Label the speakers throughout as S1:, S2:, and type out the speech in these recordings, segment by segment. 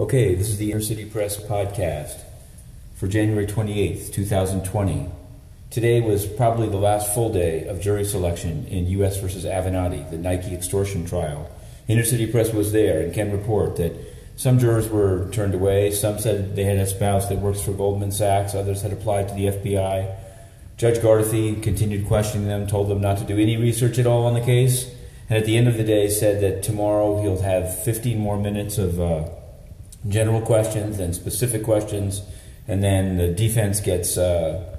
S1: Okay, this is the Inner City Press podcast for January 28th, 2020. Today was probably the last full day of jury selection in U.S. versus Avenatti, the Nike extortion trial. Inner City Press was there and can report that some jurors were turned away. Some said they had a spouse that works for Goldman Sachs. Others had applied to the FBI. Judge Gardephe continued questioning them, told them not to do any research at all on the case, and at the end of the day said that tomorrow he'll have 15 more minutes of uh, general questions and specific questions, and then the defense gets uh,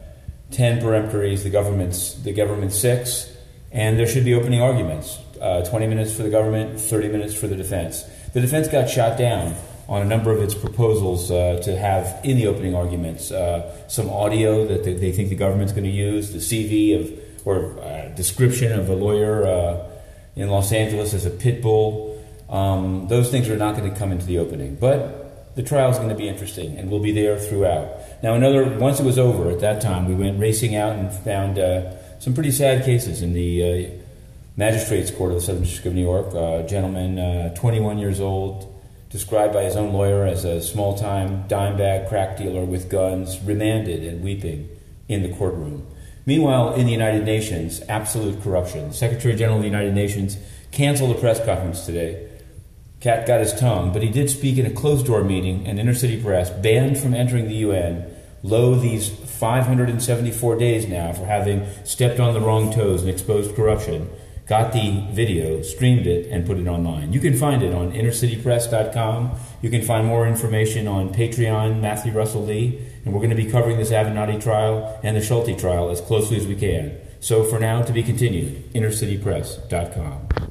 S1: 10 peremptories, the government's the government six, and there should be opening arguments. Uh, 20 minutes for the government, 30 minutes for the defense. The defense got shot down on a number of its proposals uh, to have in the opening arguments uh, some audio that they, they, think the government's going to use, the CV of or uh, description of a lawyer uh, in Los Angeles as a pit bull. Um, those things are not going to come into the opening, but the trial is going to be interesting, and we'll be there throughout. Now, another once it was over at that time, we went racing out and found uh, some pretty sad cases in the uh, magistrates court of the Southern District of New York. A gentleman, 21 years old described by his own lawyer as a small time dime bag crack dealer with guns, remanded and weeping in the courtroom. Meanwhile, in the United Nations, absolute corruption. Secretary General of the United Nations canceled a press conference today. Cat got his tongue, but he did speak in a closed door meeting, and inner city press banned from entering the UN. Lo, these 574 days now for having stepped on the wrong toes and exposed corruption got the video, streamed it, and put it online. You can find it on innercitypress.com. You can find more information on Patreon, Matthew Russell Lee, and we're going to be covering this Avenatti trial and the Schulte trial as closely as we can. So for now, to be continued, innercitypress.com.